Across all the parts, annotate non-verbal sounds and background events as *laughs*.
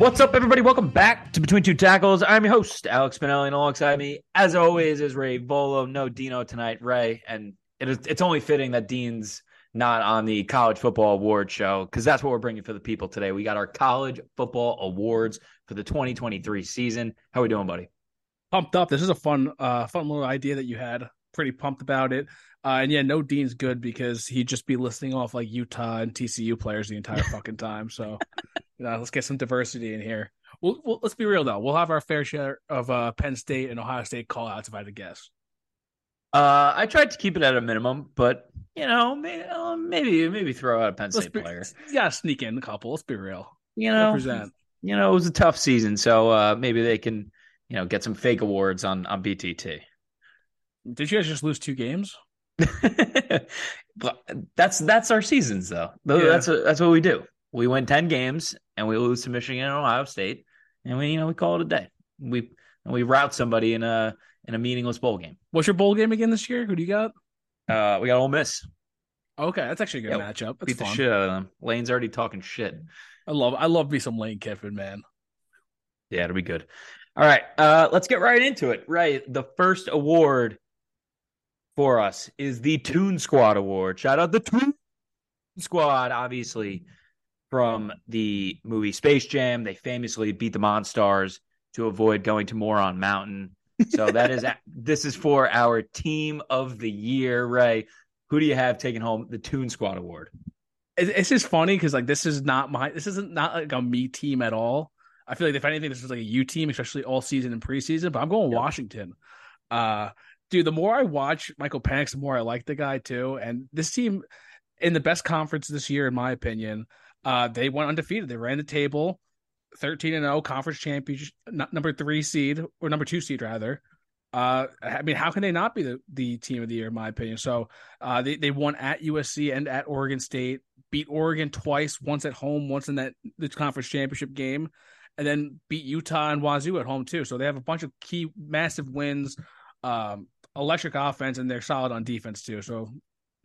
What's up, everybody? Welcome back to Between Two Tackles. I'm your host, Alex Spinelli, and alongside me, as always, is Ray Volo. No Dino tonight, Ray, and it is, it's only fitting that Dean's not on the College Football Award show because that's what we're bringing for the people today. We got our College Football Awards for the 2023 season. How are we doing, buddy? Pumped up. This is a fun, uh, fun little idea that you had. Pretty pumped about it. Uh, and yeah, no Dean's good because he'd just be listing off like Utah and TCU players the entire fucking time. So, *laughs* know, let's get some diversity in here. We'll, we'll, let's be real though. We'll have our fair share of uh, Penn State and Ohio State call outs if I had to guess. Uh, I tried to keep it at a minimum, but you know, maybe uh, maybe, maybe throw out a Penn State be, player. Yeah, sneak in a couple. Let's be real. You know, Represent. you know, it was a tough season, so uh, maybe they can, you know, get some fake awards on on BTT. Did you guys just lose two games? *laughs* that's that's our seasons though. Yeah. That's what, that's what we do. We win ten games and we lose to Michigan and Ohio State, and we you know we call it a day. We we route somebody in a in a meaningless bowl game. What's your bowl game again this year? Who do you got? Uh, we got Ole Miss. Okay, that's actually a good yeah, matchup. That's beat fun. the shit out of them. Lane's already talking shit. I love I love me some Lane Kiffin, man. Yeah, it'll be good. All right, uh, let's get right into it. Right, the first award for us is the Toon Squad Award. Shout out the Toon Squad, obviously from the movie Space Jam. They famously beat the Monstars to avoid going to Moron Mountain. So that is *laughs* this is for our team of the year, Ray. Who do you have taking home the Toon Squad Award? It's just funny because like this is not my this isn't not like a me team at all. I feel like if anything, this is like a U team, especially all season and preseason. But I'm going yep. Washington. Uh, dude, the more I watch Michael Penix, the more I like the guy too. And this team in the best conference this year, in my opinion, uh, they went undefeated. They ran the table, thirteen and zero, oh, conference championship, number three seed or number two seed rather. Uh, I mean, how can they not be the, the team of the year, in my opinion? So, uh, they they won at USC and at Oregon State, beat Oregon twice, once at home, once in that the conference championship game, and then beat Utah and Wazoo at home too. So they have a bunch of key, massive wins. Um, electric offense and they're solid on defense too. So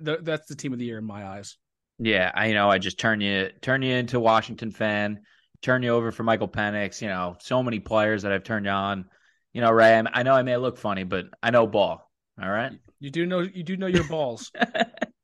th- that's the team of the year in my eyes. Yeah, I know. I just turn you turn you into Washington fan, turn you over for Michael Penix. You know, so many players that I've turned you on. You know, Ray. I know I may look funny, but I know ball. All right. You do know you do know your balls.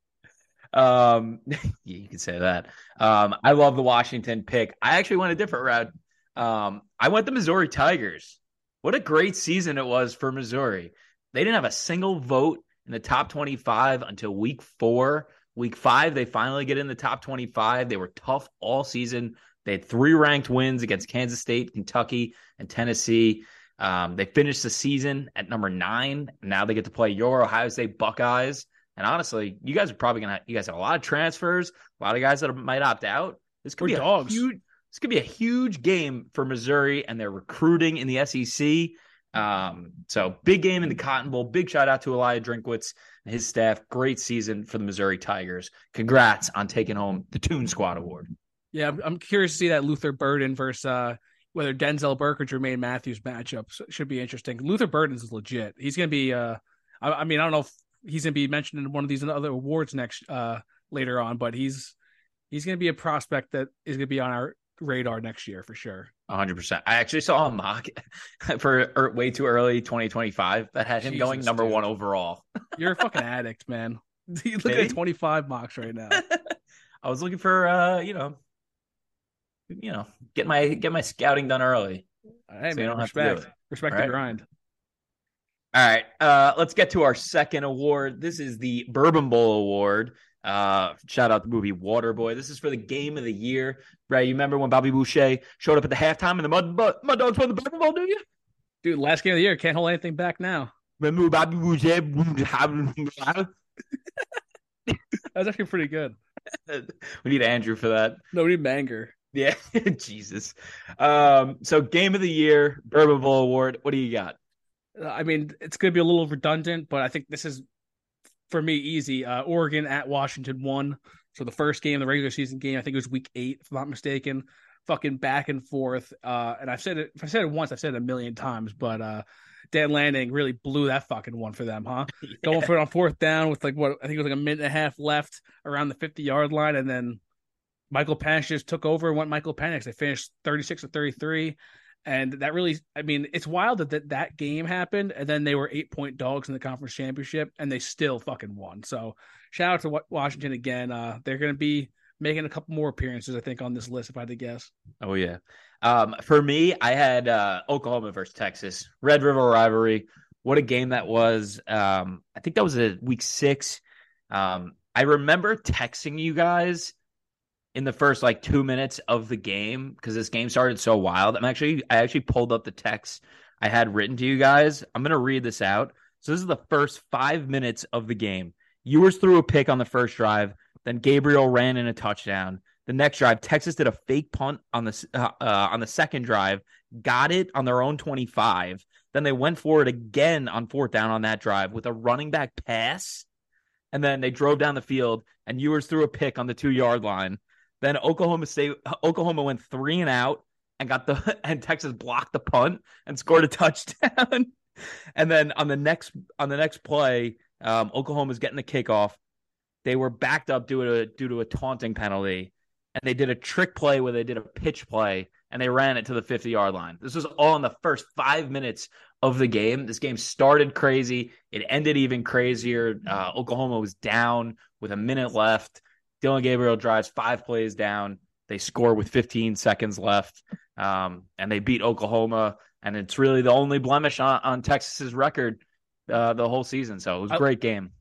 *laughs* um, *laughs* you can say that. Um, I love the Washington pick. I actually went a different route. Um, I went the Missouri Tigers. What a great season it was for Missouri. They didn't have a single vote in the top 25 until week four. Week five, they finally get in the top 25. They were tough all season. They had three ranked wins against Kansas State, Kentucky, and Tennessee. Um, they finished the season at number nine. Now they get to play your Ohio State Buckeyes. And honestly, you guys are probably gonna you guys have a lot of transfers, a lot of guys that might opt out. This could We're be dogs. a huge this could be a huge game for Missouri and their recruiting in the SEC. Um, so big game in the Cotton Bowl. Big shout out to Elijah Drinkwitz and his staff. Great season for the Missouri Tigers. Congrats on taking home the Toon Squad Award. Yeah, I'm curious to see that Luther Burden versus uh, whether Denzel Burke or Jermaine Mathews matchup should be interesting. Luther Burden is legit. He's going to be. Uh, I, I, mean, I don't know if he's going to be mentioned in one of these other awards next uh, later on, but he's he's going to be a prospect that is going to be on our radar next year for sure. 100%. I actually saw a mock *laughs* for er, way too early 2025 that had him Jesus, going number dude. one overall. *laughs* You're a fucking addict, man. *laughs* You look at 25 mocks right now. I was looking for, uh, you know, you know, get my get my scouting done early. Hey, so man, respect, respect right? the grind. All right, uh, let's get to our second award. This is the Bourbon Bowl Award. Uh, shout out the movie Waterboy. This is for the game of the year. Right? you remember when Bobby Boucher showed up at the halftime and the Mud, Mud Dogs won the Bourbon Bowl, do you? Dude, last game of the year. Can't hold anything back now. Remember Bobby Boucher? *laughs* That's actually pretty good. *laughs* we need Andrew for that. No, we need Manger. Yeah, *laughs* Jesus. Um, so game of the year, Bourbon Bowl Award. What do you got? I mean, it's going to be a little redundant, but I think this is for me easy. Uh, Oregon at Washington won. So the first game, the regular season game, I think it was week eight, if I'm not mistaken. Fucking back and forth. Uh, and I've said it. If I said it once, I've said it a million times. But uh, Dan Lanning really blew that fucking one for them, huh? *laughs* Yeah. Going for it on fourth down with like what I think it was like a minute and a half left around the 50 yard line, and then Michael Penix just took over and went Michael Penix. They finished 36 to 33. And that really, I mean, it's wild that, that that game happened and then they were eight point dogs in the conference championship and they still fucking won. So shout out to Washington again. Uh, they're to be making a couple more appearances, I think, on this list, if I had to guess. Oh, yeah. Um, for me, I had uh, Oklahoma versus Texas, Red River rivalry. What a game that was. Um, I think that was a week six. Um, I remember texting you guys in the first like two minutes of the game because this game started so wild. I'm actually I actually pulled up the text I had written to you guys. I'm gonna read this out. So this is the first five minutes of the game. Ewers threw a pick on the first drive. Then Gabriel ran in a touchdown. The next drive, Texas did a fake punt on the uh, uh, on the second drive, got it on their own 25. Then they went for it again on fourth down on that drive with a running back pass, and then they drove down the field and Ewers threw a pick on the two yard line. Then Oklahoma State, Oklahoma went three and out and got the *laughs* and Texas blocked the punt and scored a touchdown. *laughs* and then on the next on the next play, um, Oklahoma's getting the kickoff. They were backed up due to due to a taunting penalty, and they did a trick play where they did a pitch play and they ran it to the 50 yard line. This was all in the first five minutes of the game. This game started crazy. It ended even crazier. Uh, Oklahoma was down with a minute left. Dillon Gabriel drives five plays down. They score with 15 seconds left, um, and they beat Oklahoma. And it's really the only blemish on, on Texas's record uh, the whole season. So it was a great game.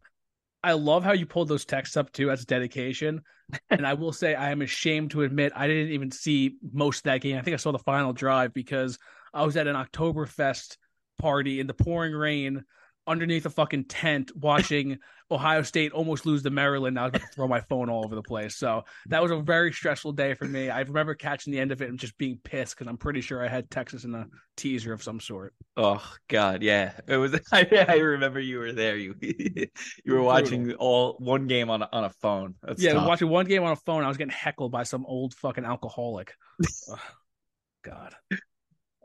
I love how you pulled those texts up too as dedication. *laughs* and I will say I am ashamed to admit I didn't even see most of that game. I think I saw the final drive because I was at an Oktoberfest party in the pouring rain underneath a fucking tent watching *laughs* Ohio State almost lose to Maryland. I was about to throw my phone all over the place. So that was a very stressful day for me. I remember catching the end of it and just being pissed because I'm pretty sure I had Texas in a teaser of some sort. Oh God, yeah, it was. *laughs* I, I remember you were there. You *laughs* you were watching all one game on a, on a phone. That's yeah, tough. watching one game on a phone. I was getting heckled by some old fucking alcoholic. oh, God.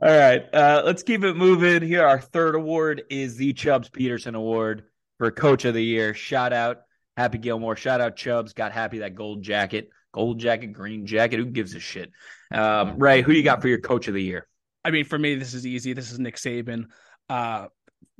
All right, uh, let's keep it moving. Here, our third award is the Chubbs Peterson Award for Coach of the Year. Shout out Happy Gilmore. Shout out Chubbs. Got happy that gold jacket, gold jacket, green jacket. Who gives a shit? Um, Ray, who you got for your Coach of the Year? I mean, for me, this is easy. This is Nick Saban. Uh,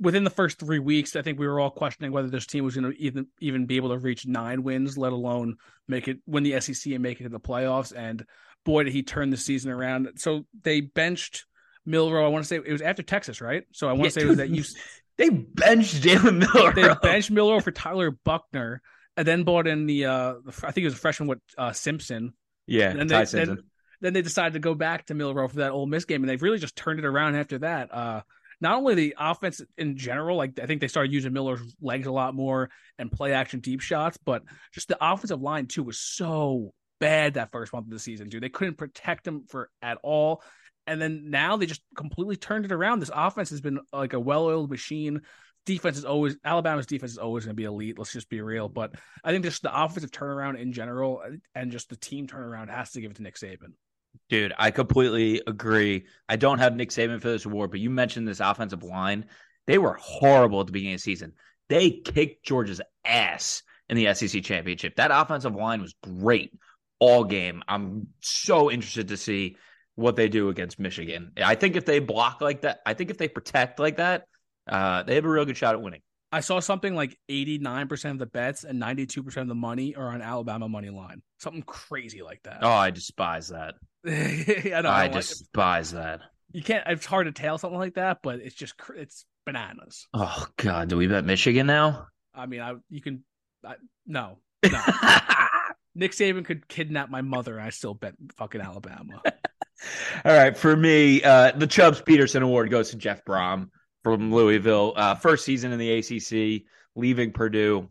within the first three weeks, I think we were all questioning whether this team was going to even even be able to reach nine wins, let alone make it win the SEC and make it to the playoffs. And boy, did he turn the season around. So they benched Milroe. I want to say it was after Texas, right? So I want yeah, to say dude, was that you. *laughs* They benched Jalen Milroe. They benched Milroe for Tyler Buchner, and then brought in the. uh I think it was a freshman with uh, Simpson. Yeah, and they, Simpson. Then, then they decided to go back to Milroe for that Ole Miss game, and they've really just turned it around after that. Uh, not only the offense in general, like I think they started using Milroe's legs a lot more and play action deep shots, but just the offensive line too was so bad that first month of the season, dude. They couldn't protect him for at all and then now they just completely turned it around. This offense has been like a well-oiled machine. Defense is always Alabama's defense is always going to be elite. Let's just be real. But I think just the offensive turnaround in general uh, and just the team turnaround has to give it to Nick Saban. Dude, I completely agree. I don't have Nick Saban for this award, but you mentioned this offensive line. They were horrible at the beginning of the season. They kicked Georgia's ass in the SEC championship. That offensive line was great all game. I'm so interested to see what they do against Michigan. I think if they block like that, I think if they protect like that, uh, they have a real good shot at winning. I saw something like 89% of the bets and 92% of the money are on Alabama money line. Something crazy like that. Oh, I despise that. *laughs* I, I, I despise like that. You can't, it's hard to tell something like that, but it's just, it's bananas. Oh, God. Do we bet Michigan now? I mean, I, you can, I, no, no. *laughs* Nick Saban could kidnap my mother and I still bet fucking Alabama. *laughs* All right, for me, uh, the Chubbs Peterson Award goes to Jeff Brohm from Louisville. Uh, first season in the ACC, leaving Purdue,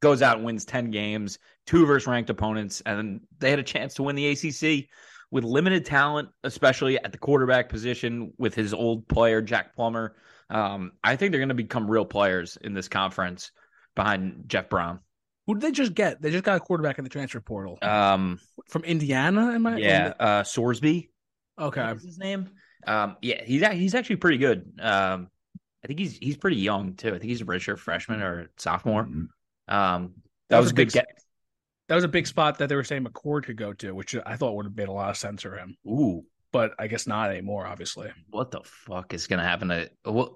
goes out and wins ten games, two versus ranked opponents, and they had a chance to win the ACC with limited talent, especially at the quarterback position with his old player Jack Plummer. Um, I think they're going to become real players in this conference behind Jeff Brohm. Who did they just get? They just got a quarterback in the transfer portal. Um, from Indiana, am I? Yeah, uh, Sorsby. Okay, his name? Um, yeah, he's he's actually pretty good. Um, I think he's he's pretty young too. I think he's a redshirt freshman or sophomore. Mm-hmm. Um, that, that was, was, a good get. that was a big spot that they were saying McCord could go to, which I thought would have made a lot of sense for him. Ooh, but I guess not anymore. Obviously, what the fuck is going to happen to what?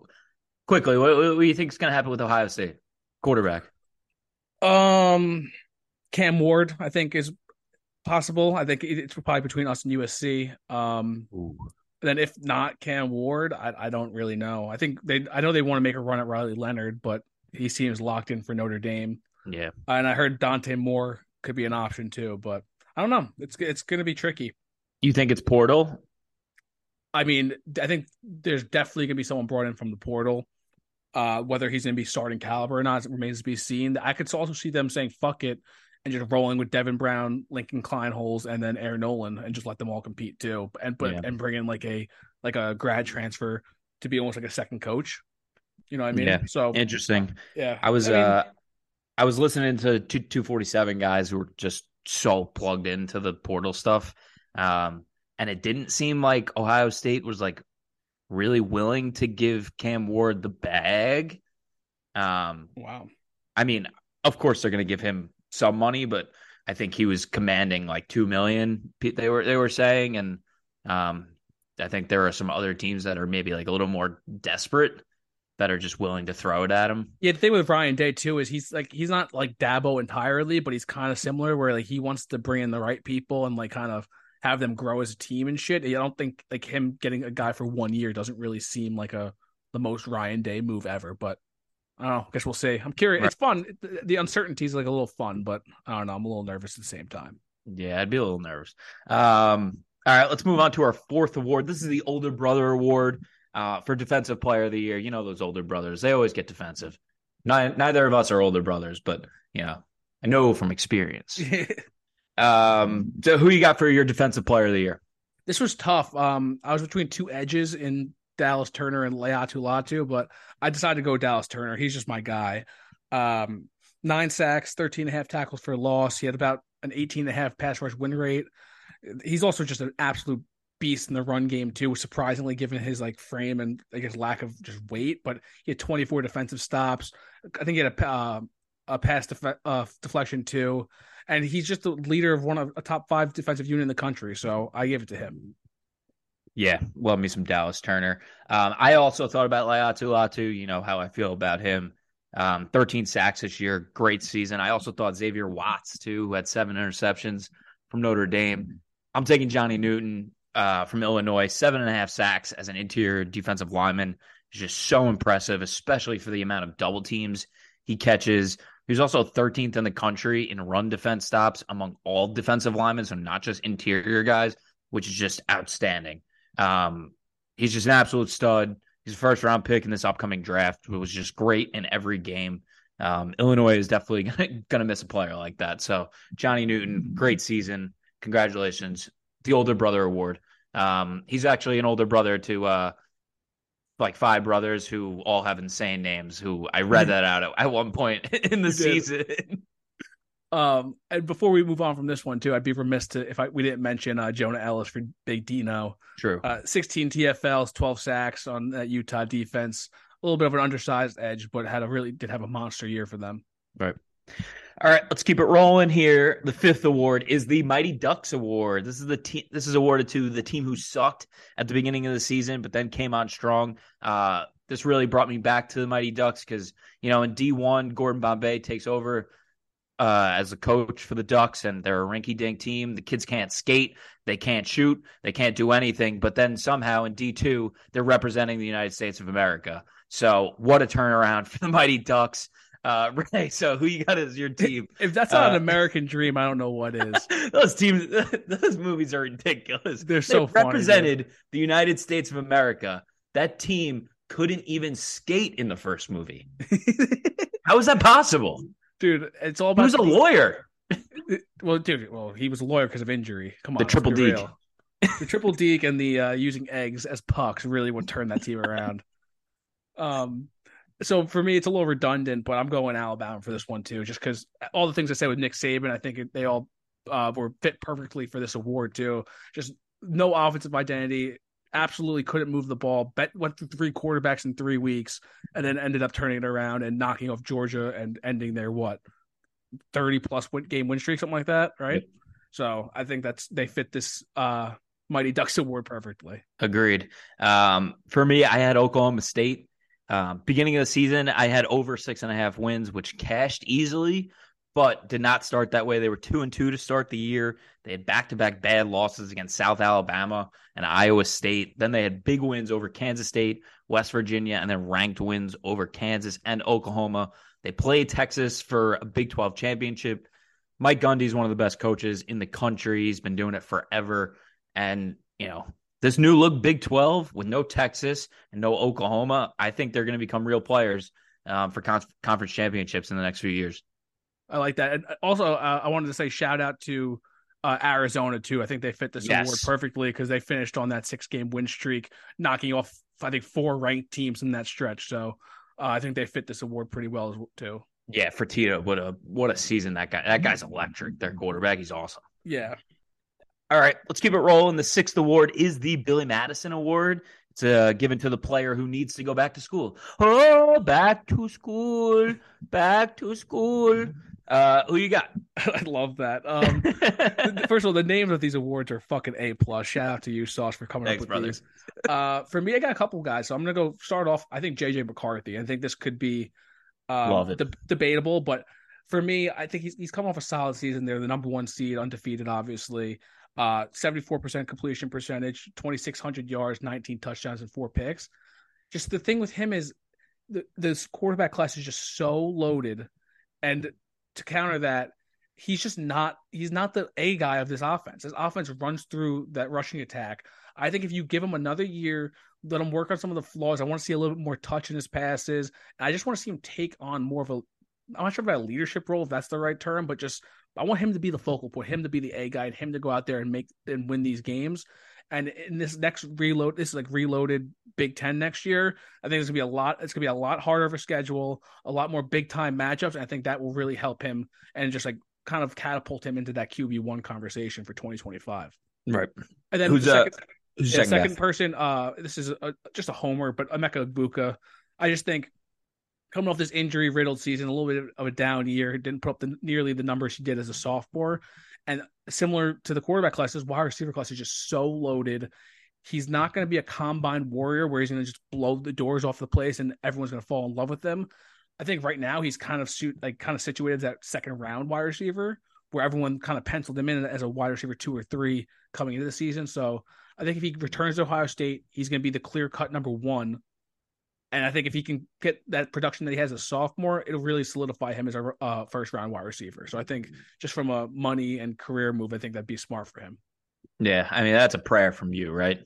Quickly, what, what do you think is going to happen with Ohio State quarterback? Um, Cam Ward, I think is possible. I think it's probably between us and USC. Um, Ooh. then if not Cam Ward, I, I don't really know. I think they, I know they want to make a run at Riley Leonard, but he seems locked in for Notre Dame. Yeah, and I heard Dante Moore could be an option too, but I don't know. It's it's going to be tricky. You think it's portal? I mean, I think there's definitely going to be someone brought in from the portal. Uh, whether he's going to be starting caliber or not remains to be seen. I could also see them saying "fuck it" and just rolling with Devin Brown, Lincoln Kienholz, and then Air Noland, and just let them all compete too, and but yeah. and bring in like a like a grad transfer to be almost like a second coach. You know what I mean? Yeah. So interesting. Yeah. I was I mean, uh I was listening to two two forty seven guys who were just so plugged into the portal stuff. Um and it didn't seem like Ohio State was like really willing to give Cam Ward the bag. Um, wow. I mean, of course they're going to give him some money, but I think he was commanding like two million. They were they were saying, and um, I think there are some other teams that are maybe like a little more desperate that are just willing to throw it at him. Yeah, the thing with Ryan Day too is he's like he's not like Dabo entirely, but he's kind of similar where like he wants to bring in the right people and like kind of have them grow as a team and shit. I don't think like him getting a guy for one year doesn't really seem like a the most Ryan Day move ever. But I don't know. I guess we'll see. I'm curious. Right. It's fun. The, the uncertainty is like a little fun, but I don't know. I'm a little nervous at the same time. Yeah, I'd be a little nervous. Um, all right, let's move on to our fourth award. This is the older brother award uh, for defensive player of the year. You know those older brothers; they always get defensive. Neither of us are older brothers, but you know, I know from experience. *laughs* Um, so who you got for your defensive player of the year? This was tough. Um, I was between two edges in Dallas Turner and Laiatu Latu, but I decided to go Dallas Turner. He's just my guy. Um, nine sacks, 13 and a half tackles for loss. He had about an 18 and a half pass rush win rate. He's also just an absolute beast in the run game too, surprisingly given his like frame and I guess lack of just weight. But he had 24 defensive stops. I think he had a uh, a pass def- uh, deflection too and he's just the leader of one of a top five defensive unit in the country. So I give it to him. Yeah, love me some Dallas Turner. Um, I also thought about Laiatu Latu. You know how I feel about him. Um, 13 sacks this year, great season. I also thought Xavier Watts too, who had seven interceptions from Notre Dame. I'm taking Johnny Newton uh, from Illinois, seven and a half sacks as an interior defensive lineman. He's just so impressive, especially for the amount of double teams he catches. He was also 13th in the country in run defense stops among all defensive linemen, so not just interior guys, which is just outstanding. Um, he's just an absolute stud. He's a first round pick in this upcoming draft. It was just great in every game. Um, Illinois is definitely *laughs* going to miss a player like that. So Johnny Newton, great season. Congratulations, the older brother award. Um, he's actually an older brother to uh, like five brothers who all have insane names. Who I read that out at, at one point *laughs* in the season. Um, and before we move on from this one too, I'd be remiss to if I we didn't mention uh, Jonah Elliss for Big Dino. True. Uh, 16 TFLs, 12 sacks on that Utah defense. A little bit of an undersized edge, but had a really did have a monster year for them. Right. All right, let's keep it rolling here. The fifth award is the Mighty Ducks Award. This is the team. This is awarded to the team who sucked at the beginning of the season, but then came on strong. Uh, this really brought me back to the Mighty Ducks because you know in D one, Gordon Bombay takes over uh, as a coach for the Ducks, and they're a rinky dink team. The kids can't skate, they can't shoot, they can't do anything. But then somehow in D two, they're representing the United States of America. So what a turnaround *laughs* for the Mighty Ducks. Uh, *laughs* Ray, so who you got as your team? If that's not uh, an American dream, I don't know what is. *laughs* those teams, *laughs* those movies are ridiculous. They're so they represented the United States of America. That team couldn't even skate in the first movie. How is that possible, dude? It's all about. Was a lawyer. well, dude, well, he was a lawyer because of injury. Come on, the triple D. The triple deke and the uh, using eggs as pucks really would turn that team around. Um, so for me, it's a little redundant, but I'm going Alabama for this one too, just because all the things I said with Nick Saban, I think they all uh, were fit perfectly for this award too. Just no offensive identity, absolutely couldn't move the ball. Bet went through three quarterbacks in three weeks, and then ended up turning it around and knocking off Georgia and ending their what 30 plus win, game win streak, something like that, right? Yep. So I think that's they fit this uh Mighty Ducks *laughs* award perfectly. Agreed. Um, for me, I had Oklahoma State. Um, beginning of the season, I had over six and a half wins, which cashed easily, but did not start that way. They were two and two to start the year. They had back to back bad losses against South Alabama and Iowa State. Then they had big wins over Kansas State, West Virginia, and then ranked wins over Kansas and Oklahoma. They played Texas for a Big 12 championship. Mike Gundy is one of the best coaches in the country. He's been doing it forever. And, you know, this new look Big 12 with no Texas and no Oklahoma, I think they're going to become real players um, for con- conference championships in the next few years. I like that. And also, uh, I wanted to say shout out to uh, Arizona too. I think they fit this Yes. award perfectly because they finished on that six game win streak, knocking off I think four ranked teams in that stretch. So uh, I think they fit this award pretty well too. Yeah, Fifita, what a what a season that guy. That guy's electric. Their quarterback, he's awesome. Yeah, All right, let's keep it rolling. The sixth award is the Billy Madison Award. It's uh, given to the player who needs to go back to school. Oh, back to school, back to school. Uh, who you got? *laughs* I love that. Um, *laughs* first of all, the names of these awards are fucking a plus. Shout out to you, Sauce, for coming Thanks, up with brother. these. Uh, for me, I got a couple guys, so I'm gonna go start off. I think JJ McCarthy. I think this could be um, Love it. deb- debatable, but for me, I think he's he's come off a solid season. They're the number one seed, undefeated, obviously. Uh, 74% completion percentage, 2,600 yards, 19 touchdowns, and four picks. Just the thing with him is the, this quarterback class is just so loaded, and to counter that, he's just not he's not the A guy of this offense. This offense runs through that rushing attack. I think if you give him another year, let him work on some of the flaws. I want to see a little bit more touch in his passes. I just want to see him take on more of a I'm not sure about a leadership role if that's the right term, but just I want him to be the focal point, him to be the A guy, and him to go out there and make and win these games. And in this next reload, this is like reloaded Big Ten next year. I think it's gonna be a lot. It's gonna be a lot harder of a schedule, a lot more big time matchups. And I think that will really help him and just like kind of catapult him into that QB one conversation for 2025. Right. And then Who's the uh, second, who's second? second person, uh, this is a, just a homer, but Emeka Egbuka. I just think coming off this injury riddled season, a little bit of a down year, didn't put up the, nearly the numbers he did as a sophomore, and similar to the quarterback class, his wide receiver class is just so loaded. He's not going to be a combine warrior where he's going to just blow the doors off the place and everyone's going to fall in love with him. I think right now he's kind of suit like kind of situated as that second round wide receiver where everyone kind of penciled him in as a wide receiver two or three coming into the season. So I think if he returns to Ohio State, he's going to be the clear cut number one. And I think if he can get that production that he has as a sophomore, it'll really solidify him as a uh, first round wide receiver. So I think just from a money and career move, I think that'd be smart for him. Yeah, I mean that's a prayer from you, right?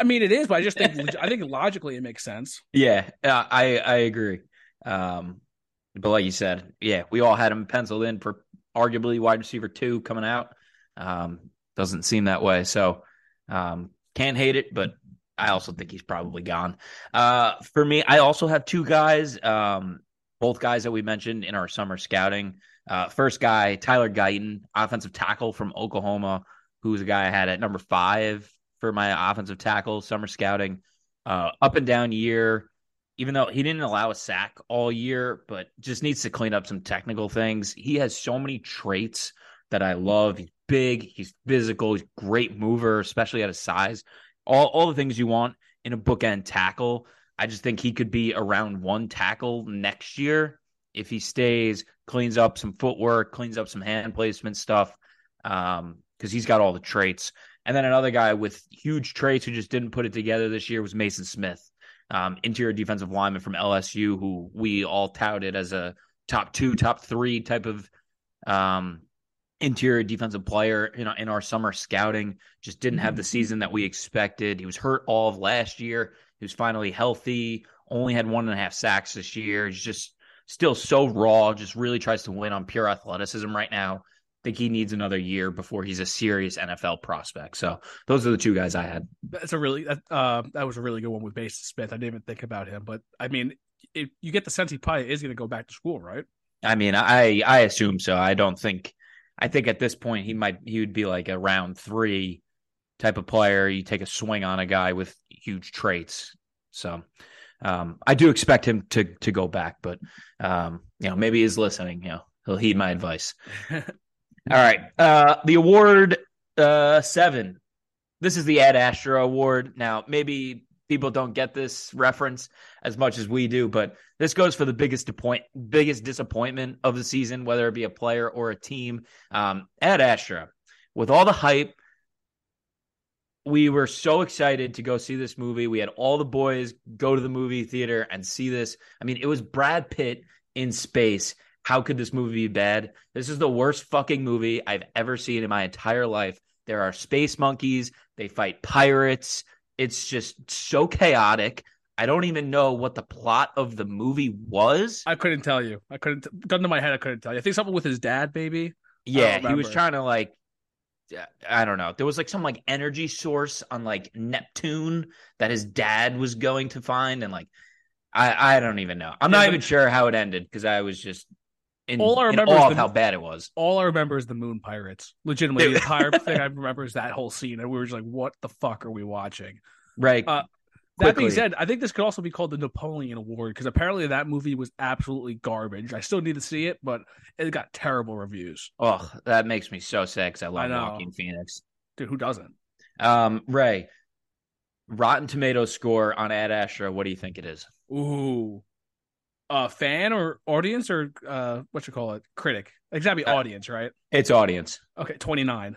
I mean, it is, but I just think *laughs* I think logically it makes sense. Yeah, I I agree. Um, but like you said, yeah, we all had him penciled in for arguably wide receiver two coming out. Um, doesn't seem that way, so um, can't hate it, but I also think he's probably gone. Uh, for me, I also have two guys, um, both guys that we mentioned in our summer scouting. Uh, first guy, Tyler Guyton, offensive tackle from Oklahoma, who's a guy I had at number five for my offensive tackle summer scouting. Uh, up and down year, even though he didn't allow a sack all year, but just needs to clean up some technical things. He has so many traits that I love. He's big, he's physical, he's a great mover, especially at his size. All all the things you want in a bookend tackle. I just think he could be around one tackle next year if he stays, cleans up some footwork, cleans up some hand placement stuff, um, because he's got all the traits. And then another guy with huge traits who just didn't put it together this year was Maason Smith, um, interior defensive lineman from LSU, who we all touted as a top two, top three type of um, interior defensive player in, in our summer scouting. Just didn't have the season that we expected. He was hurt all of last year. He was finally healthy. Only had one and a half sacks this year. He's just still so raw. Just really tries to win on pure athleticism right now. think he needs another year before he's a serious NFL prospect. So those are the two guys I had. That's a really that uh that was a really good one with Maason Smith. I didn't even think about him, but I mean, it, you get the sense he probably is going to go back to school, right? I mean, I I assume so. I don't think. I think at this point he might he would be like a round three type of player. You take a swing on a guy with huge traits. So um, I do expect him to to go back, but um, you know maybe he's listening. You know he'll heed my advice. *laughs* All right. Uh, the award uh, seven. This is the Ad Astra Award. Now, maybe people don't get this reference as much as we do, but this goes for the biggest disappoint, biggest disappointment of the season, whether it be a player or a team. Um, Ad Astra, with all the hype, we were so excited to go see this movie. We had all the boys go to the movie theater and see this. I mean, it was Brad Pitt in space. How could this movie be bad? This is the worst fucking movie I've ever seen in my entire life. There are space monkeys, they fight pirates. It's just so chaotic. I don't even know what the plot of the movie was. I couldn't tell you. I couldn't gun to my head. I couldn't tell you. I think something with his dad, maybe. Yeah, he was trying to like I don't know. There was like some like energy source on like Neptune that his dad was going to find, and like I I don't even know. I'm yeah, not even sure how it ended because I was just in, all I remember is the, how bad it was. All I remember is the Moon Pirates. Legitimately, the entire *laughs* thing I remember is that whole scene, and we were just like, "What the fuck are we watching?" Right. Uh, that being said, I think this could also be called the Napoleon Award because apparently that movie was absolutely garbage. I still need to see it, but it got terrible reviews. Oh, that makes me so sad because I love I Joaquin Phoenix. Dude, who doesn't? Um, Ray, Rotten Tomatoes score on Ad Astra. What do you think it is? Ooh, uh, fan or audience or uh, what you call it, critic? Exactly, uh, audience, right? It's audience. Okay, twenty nine.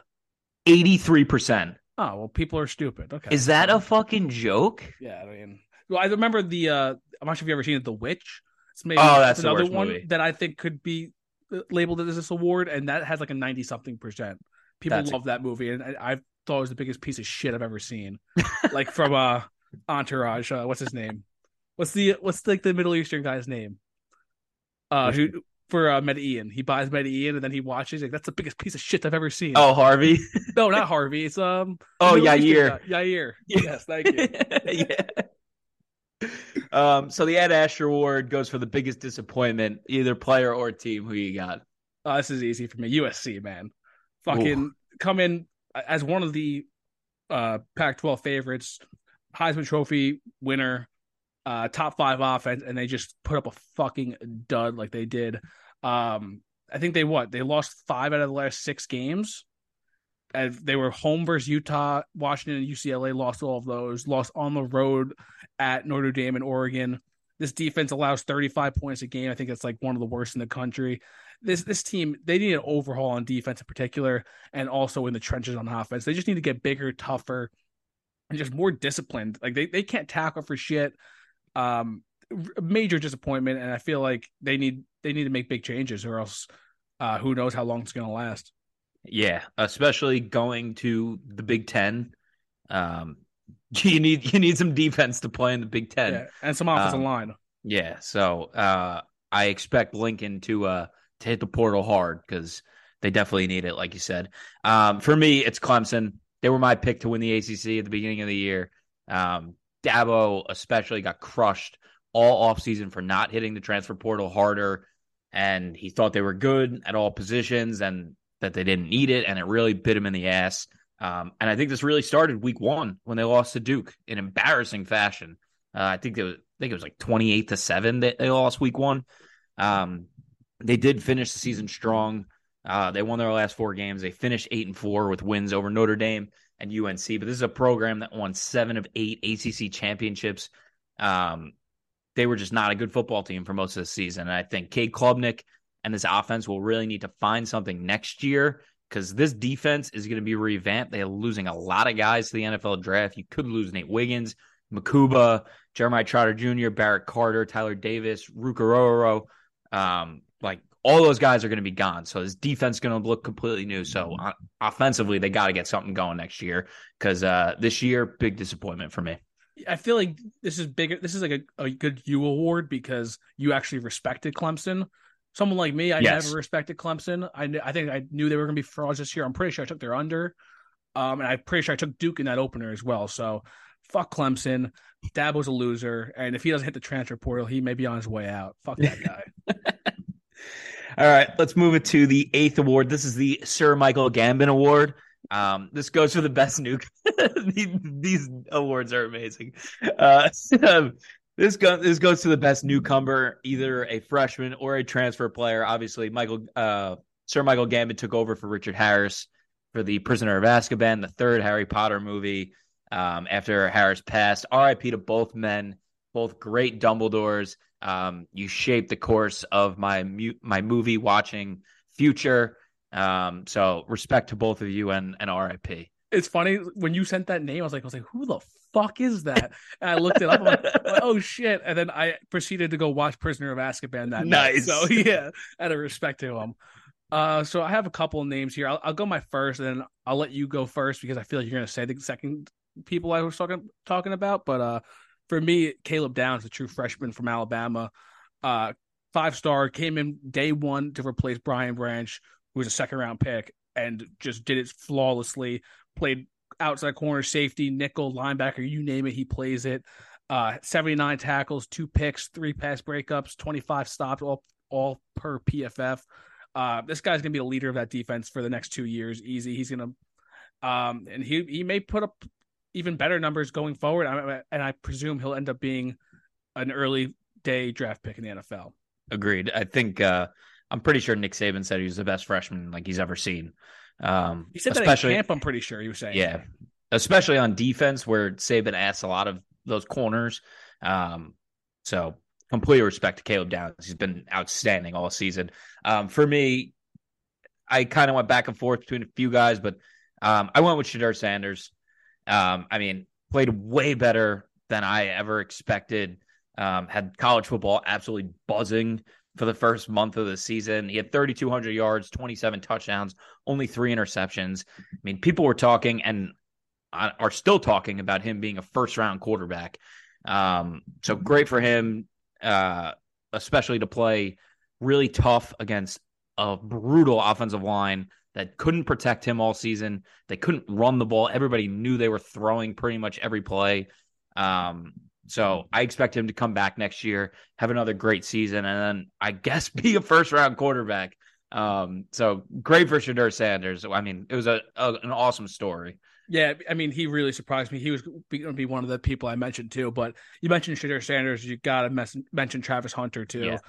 Eighty three percent. Oh well, people are stupid. Okay, is that a fucking joke? Yeah, I mean, well, I remember the. uh I'm not sure if you ever seen it, The Witch. It's maybe oh, that's another one movie. that I think could be uh, labeled as this award, and that has like a ninety something percent. People that's love a... that movie, and I, I, thought it was the biggest piece of shit I've ever seen. *laughs* like from uh Entourage. Uh, what's his name? What's the what's like the Middle Eastern guy's name? Uh, who for uh, Medellin. He buys Medellin and then he watches. Like, That's the biggest piece of shit I've ever seen. Oh, Harvey? no, not Harvey. It's um. *laughs* Oh, Yair. Yair. *laughs* Yes, thank you. *laughs* yeah. Um. So the Ad Astra Award goes for the biggest disappointment, either player or team. Who you got? Uh, this is easy for me. USC, man. Fucking Ooh. come in as one of the uh Pac-12 favorites, Heisman Trophy winner uh, top five offense, and they just put up a fucking dud like they did. Um, I think they what they lost five out of the last six games. They were home versus Utah, Washington, and UCLA lost all of those. Lost on the road at Notre Dame and Oregon. This defense allows 35 points a game. I think it's like one of the worst in the country. This this team they need an overhaul on defense in particular, and also in the trenches on offense. They just need to get bigger, tougher, and just more disciplined. Like they, they can't tackle for shit um, major disappointment, and I feel like they need they need to make big changes, or else uh, who knows how long it's going to last. Yeah, especially going to the Big Ten. Um, *laughs* you need you need some defense to play in the Big Ten, yeah, and some offensive um, line. Yeah, so uh, I expect Lincoln to uh, to hit the portal hard because they definitely need it, like you said. Um, for me, it's Clemson. They were my pick to win the ACC at the beginning of the year. Um, Dabo especially got crushed all offseason for not hitting the transfer portal harder. And he thought they were good at all positions and that they didn't need it. And it really bit him in the ass. Um, and I think this really started week one when they lost to Duke in embarrassing fashion. Uh, I think it was, I think it was like 28 to 7 that they lost week one. Um, they did finish the season strong. Uh, they won their last four games. They finished eight and four with wins over Notre Dame and UNC. But this is a program that won seven of eight ACC championships. Um, they were just not a good football team for most of the season. And I think Cade Klubnik and this offense will really need to find something next year because this defense is going to be revamped. They're losing a lot of guys to the NFL draft. You could lose Nate Wiggins, Mukuba, Jeremiah Trotter Jr., Barrett Carter, Tyler Davis, Ruke Orhorhoro. Um, like all those guys are going to be gone. So his defense is going to look completely new. So mm-hmm. uh, offensively, they got to get something going next year because uh, this year, big disappointment for me. I feel like this is bigger. This is like a, a good you award because you actually respected Clemson. Someone like me, I yes. never respected Clemson. I I think I knew they were going to be frauds this year. I'm pretty sure I took their under, um, and I'm pretty sure I took Duke in that opener as well. So fuck Clemson. Dabo's a loser, and if he doesn't hit the transfer portal, he may be on his way out. Fuck that guy. *laughs* All right, let's move it to the eighth award. This is the Sir Michael Gambon Award. Um, this goes for the best *laughs* these, these, awards are amazing. Uh, *laughs* This goes this goes to the best newcomer, either a freshman or a transfer player. Obviously, Michael uh, Sir Michael Gambon took over for Richard Harris for the Prisoner of Azkaban, the third Harry Potter movie. Um, after Harris passed, R.I.P. to both men, both great Dumbledores. Um, you shaped the course of my mu- my movie watching future. Um, so respect to both of you and and R.I.P. It's funny when you sent that name. I was like, I was like, who the fuck is that? And I looked it up. I'm like, oh shit! And then I proceeded to go watch Prisoner of Azkaban that nice. night. So *laughs* yeah, out of respect to him. Uh, so I have a couple of names here. I'll, I'll go my first, and then I'll let you go first because I feel like you're going to say the second people I was talking talking about. But uh, for me, Caleb Downs, the true freshman from Alabama, uh, five star, came in day one to replace Brian Branch, who was a second round pick, and just did it flawlessly. Played outside corner, safety, nickel, linebacker, you name it, he plays it. Uh, 79 tackles, two picks, three pass breakups, 25 stops, all all per PFF. Uh, this guy's gonna be a leader of that defense for the next two years, easy. He's gonna, um, and he he may put up even better numbers going forward. and I presume he'll end up being an early day draft pick in the NFL. Agreed. I think uh, I'm pretty sure Nick Saban said he was the best freshman like he's ever seen. Um, he said that especially, in camp. I'm pretty sure he was saying. Yeah, especially on defense where Saban asks a lot of those corners. Um, so complete respect to Caleb Downs. He's been outstanding all season. Um, for me, I kind of went back and forth between a few guys, but um, I went with Shedeur Sanders. Um, I mean, played way better than I ever expected. Um, had college football absolutely buzzing for the first month of the season. He had 3,200 yards, 27 touchdowns, only three interceptions. I mean, people were talking and are still talking about him being a first round quarterback. Um, so great for him, uh, especially to play really tough against a brutal offensive line that couldn't protect him all season. They couldn't run the ball. Everybody knew they were throwing pretty much every play. Um, so I expect him to come back next year, have another great season, and then I guess *laughs* be a first round quarterback. Um, so great for Shedeur Sanders. I mean, it was a, a an awesome story. Yeah, I mean, he really surprised me. He was going to be one of the people I mentioned too. But you mentioned Shedeur Sanders. You got to mes- mention Travis Hunter too. Yeah.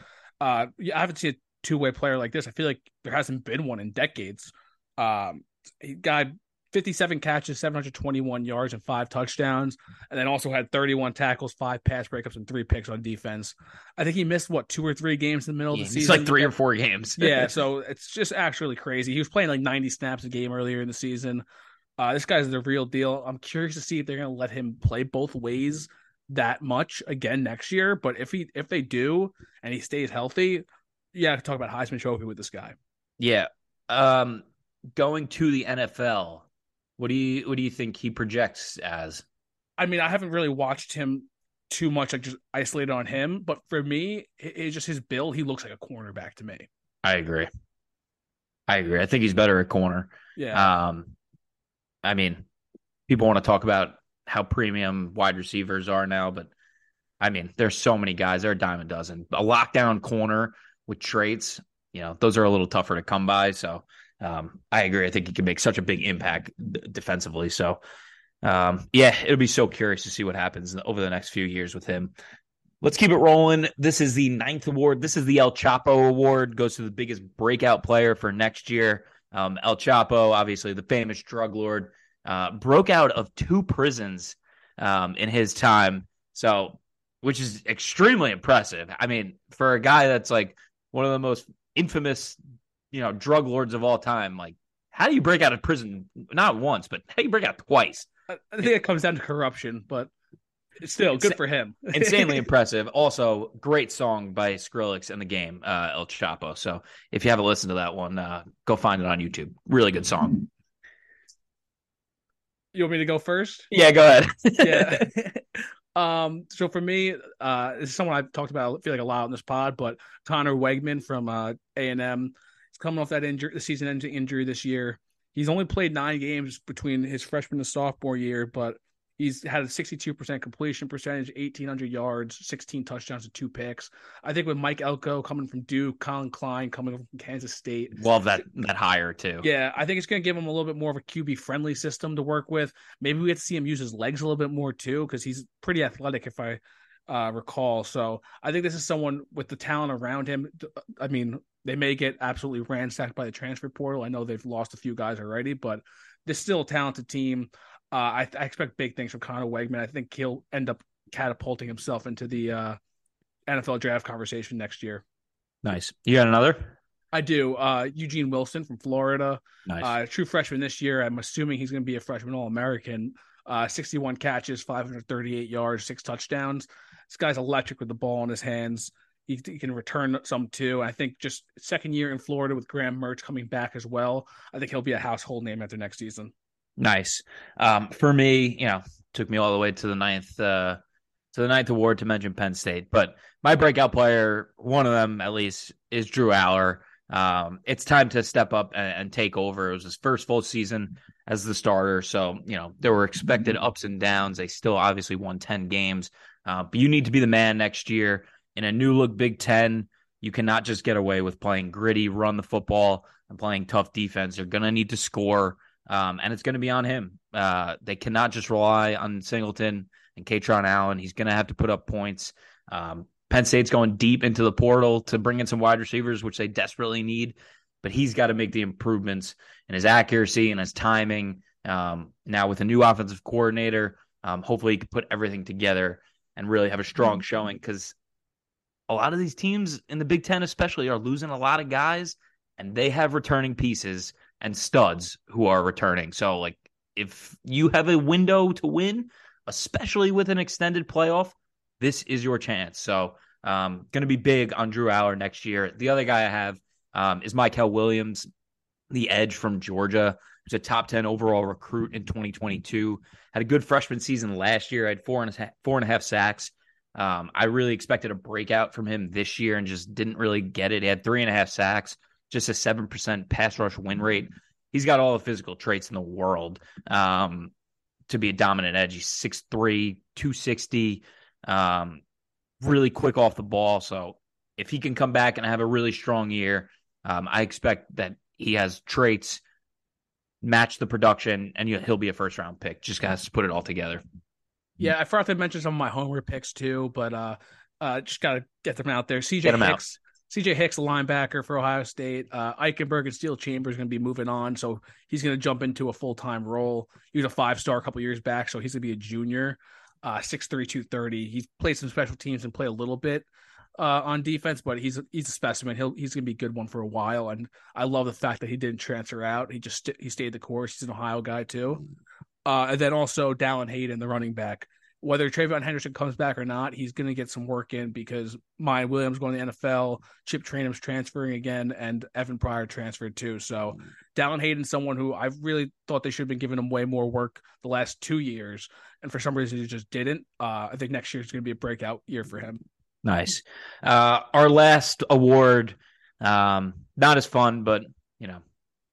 Uh, I haven't seen a two way player like this. I feel like there hasn't been one in decades. Um, he got 57 catches, 721 yards, and five touchdowns, and then also had 31 tackles, five pass breakups, and three picks on defense. I think he missed what two or three games in the middle yeah, of the season. It's like three or four games. yeah, *laughs* so it's just actually crazy. He was playing like 90 snaps a game earlier in the season. Uh, this guy's the real deal. I'm curious to see if they're going to let him play both ways that much again next year. But if he if they do and he stays healthy, yeah, talk about Heisman Trophy with this guy. Yeah. Um, going to the NFL, what do you what do you think he projects as? I mean, I haven't really watched him too much, like just isolated on him. But for me, it's just his build. He looks like a cornerback to me. I agree. I agree. I think he's better at corner. Yeah. Um, I mean, people want to talk about how premium wide receivers are now, but I mean, there's so many guys. They're a dime a dozen. A lockdown corner with traits, you know, those are a little tougher to come by. So um, I agree. I think he can make such a big impact d- defensively. So um, yeah, it'll be so curious to see what happens over the next few years with him. Let's keep it rolling. This is the ninth award. This is the El Chapo Award. Goes to the biggest breakout player for next year. Um, El Chapo, obviously the famous drug lord, uh, broke out of two prisons um, in his time. So, which is extremely impressive. I mean, for a guy that's like one of the most infamous, you know, drug lords of all time, like how do you break out of prison not once, but how do you break out twice? I think it comes down to corruption, but still good for him. *laughs* insanely impressive. Also, great song by Skrillex in the game, uh, El Chapo. So if you haven't listened to that one, uh, go find it on YouTube. Really good song. You want me to go first? Yeah, go ahead. yeah. *laughs* *laughs* um, so for me, uh, this is someone I've talked about, I feel like a lot on this pod, but Conner Weigman from uh A and M. He's coming off that injury, the season-ending injury this year. He's only played nine games between his freshman and sophomore year, but He's had a 62% completion percentage, 1,800 yards, 16 touchdowns, and two picks. I think with Mike Elko coming from Duke, Collin Klein coming from Kansas State. Love that that hire too. Yeah, I think it's going to give him a little bit more of a QB friendly system to work with. Maybe we get to see him use his legs a little bit more too because he's pretty athletic. If I uh, recall. So I think this is someone with the talent around him. I mean, they may get absolutely ransacked by the transfer portal. I know they've lost a few guys already, but this still a talented team. Uh, I, I, expect big things from Conner Weigman. I think he'll end up catapulting himself into the uh, NFL draft conversation next year. Nice. You got another? I do. Uh, Eugene Wilson from Florida. Nice. Uh, true freshman this year. I'm assuming he's going to be a freshman All American. Uh, 61 catches, 538 yards, six touchdowns. This guy's electric with the ball in his hands. He, he, can return some too. I think just second year in Florida with Graham Mertz coming back as well. I think he'll be a household name after next season. Nice. Um, for me, you know, took me all the way to the ninth, uh, to the ninth award to mention Penn State, but my breakout player, one of them at least, is Drew Allar. Um, it's time to step up and, and take over. It was his first full season as the starter, so you know there were expected ups and downs. They still obviously won ten games, uh, but you need to be the man next year in a new look Big Ten. You cannot just get away with playing gritty, run the football, and playing tough defense. You're to need to score, um, and it's going to be on him. Uh, they cannot just rely on Singleton and Kaytron Allen. He's going to have to put up points. Um, Penn State's going deep into the portal to bring in some wide receivers, which they desperately need. But he's got to make the improvements in his accuracy and his timing. Um, now with a new offensive coordinator, um, hopefully he can put everything together and really have a strong showing because a lot of these teams in the Big Ten, especially, are losing a lot of guys, and they have returning pieces and studs who are returning. So, like, if you have a window to win, especially with an extended playoff, this is your chance. So, um, going to be big on Drew Allar next year. The other guy I have um, is Mykel Williams, the edge from Georgia. He's a top 10 overall recruit in 2022. Had a good freshman season last year. I had four and a half, four and a half sacks. Um, I really expected a breakout from him this year and just didn't really get it. He had three and a half sacks, just a 7% pass rush win rate. He's got all the physical traits in the world um, to be a dominant edge. He's 6'3, 260, um, really quick off the ball. So if he can come back and have a really strong year, um, I expect that he has traits match the production and he'll be a first round pick. Just has to put it all together. Yeah, I forgot to mention some of my homework picks too, but uh, uh, just gotta get them out there. CJ Hicks, CJ Hicks, a linebacker for Ohio State. Uh, Eichenberg and Steele Chambers going to be moving on, so he's going to jump into a full time role. He was a five star a couple years back, so he's going to be a junior. Uh, 6'3", 230. He's played some special teams and play a little bit uh, on defense, but he's he's a specimen. He'll he's going to be a good one for a while, and I love the fact that he didn't transfer out. He just he stayed the course. He's an Ohio guy too. Uh, and then also Dallan Hayden, the running back. Whether TreVeyon Henderson comes back or not, he's going to get some work in because Miyan Williams going to the NFL, Chip Trayanum's transferring again, and Evan Pryor transferred too. So Dallan Hayden, someone who I really thought they should have been giving him way more work the last two years, and for some reason he just didn't. Uh, I think next year is going to be a breakout year for him. Nice. Uh, our last award, um, not as fun, but you know,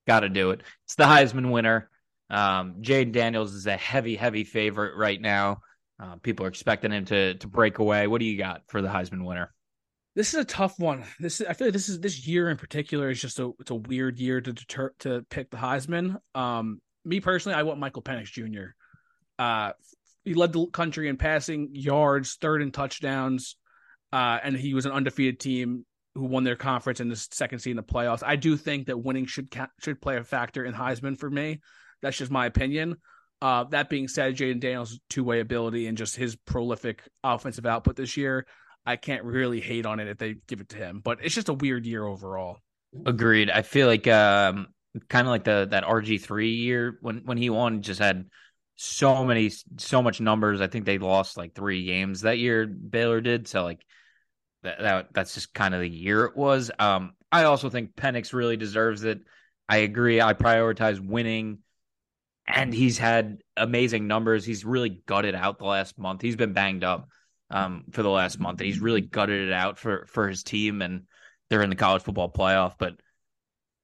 got to do it. It's the Heisman winner. Um, Jayden Daniels is a heavy, heavy favorite right now. Uh, people are expecting him to to break away. What do you got for the Heisman winner? This is a tough one. This is, I feel like this is this year in particular is just a it's a weird year to deter to pick the Heisman. Um, me personally, I want Michael Penix Jr. Uh, he led the country in passing yards, third in touchdowns, uh, and he was an undefeated team who won their conference in the second seed in the playoffs. I do think that winning should should play a factor in Heisman for me. That's just my opinion. Uh, that being said, Jayden Daniels' two way ability and just his prolific offensive output this year, I can't really hate on it if they give it to him. But it's just a weird year overall. Agreed. I feel like um, kind of like the that RG three year when when he won, just had so many so much numbers. I think they lost like three games that year. Baylor did so like that, that that's just kind of the year it was. Um, I also think Penix really deserves it. I agree. I prioritize winning and he's had amazing numbers. He's really gutted out the last month. He's been banged up um, for the last month, and he's really gutted it out for for his team. And they're in the college football playoff. But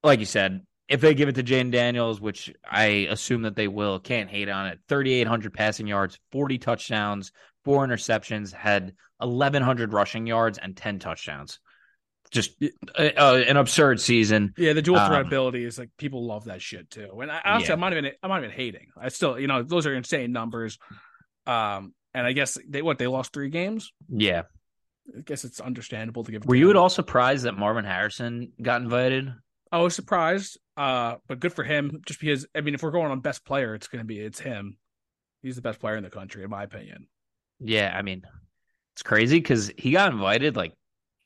like you said, if they give it to Jayden Daniels, which I assume that they will, can't hate on it. Thirty eight hundred passing yards, forty touchdowns, four interceptions, had eleven hundred rushing yards, and ten touchdowns just uh, uh, an absurd season. Yeah, the dual threat um, ability is like people love that shit too. And I, honestly, yeah. I'm not even I'm not even hating. I still, you know, those are insane numbers. Um, and I guess they what they lost three games. Yeah. I guess it's understandable to give. Were you at all surprised that Marvin Harrison got invited? I was surprised, uh, but good for him. Just because I mean, if we're going on best player, it's going to be it's him. He's the best player in the country, in my opinion. Yeah, I mean, it's crazy because he got invited. Like,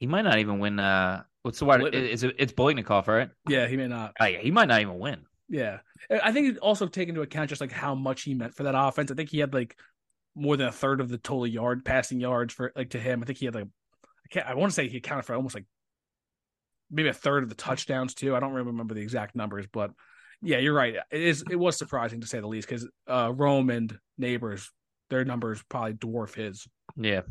he might not even win. Uh, what's the word? It's it's Biletnikoff, right? Yeah, he may not. Oh, yeah, he might not even win. Yeah, I think it also take into account just like how much he meant for that offense. I think he had like more than a third of the total yard passing yards for like to him. I think he had like I can't I want to say he accounted for almost like maybe a third of the touchdowns too. I don't really remember the exact numbers, but yeah, you're right. It is it was surprising to say the least because uh, Rome and Nabers, their numbers probably dwarf his. Yeah.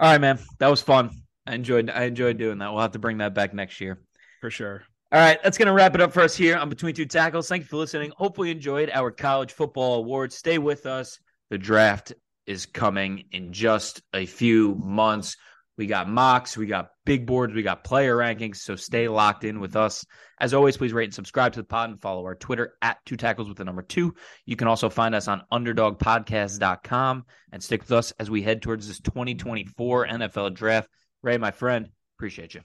All right, man. That was fun. I enjoyed I enjoyed doing that. We'll have to bring that back next year. For sure. All right, that's going to wrap it up for us here on Between Two Tackles. Thank you for listening. Hopefully, you enjoyed our college football awards. Stay with us. The draft is coming in just a few months. We got mocks, we got big boards, we got player rankings. So stay locked in with us. As always, please rate and subscribe to the pod and follow our Twitter at two tackles with the number two. You can also find us on underdogpodcast.com and stick with us as we head towards this 2024 NFL draft. Ray, my friend, appreciate you.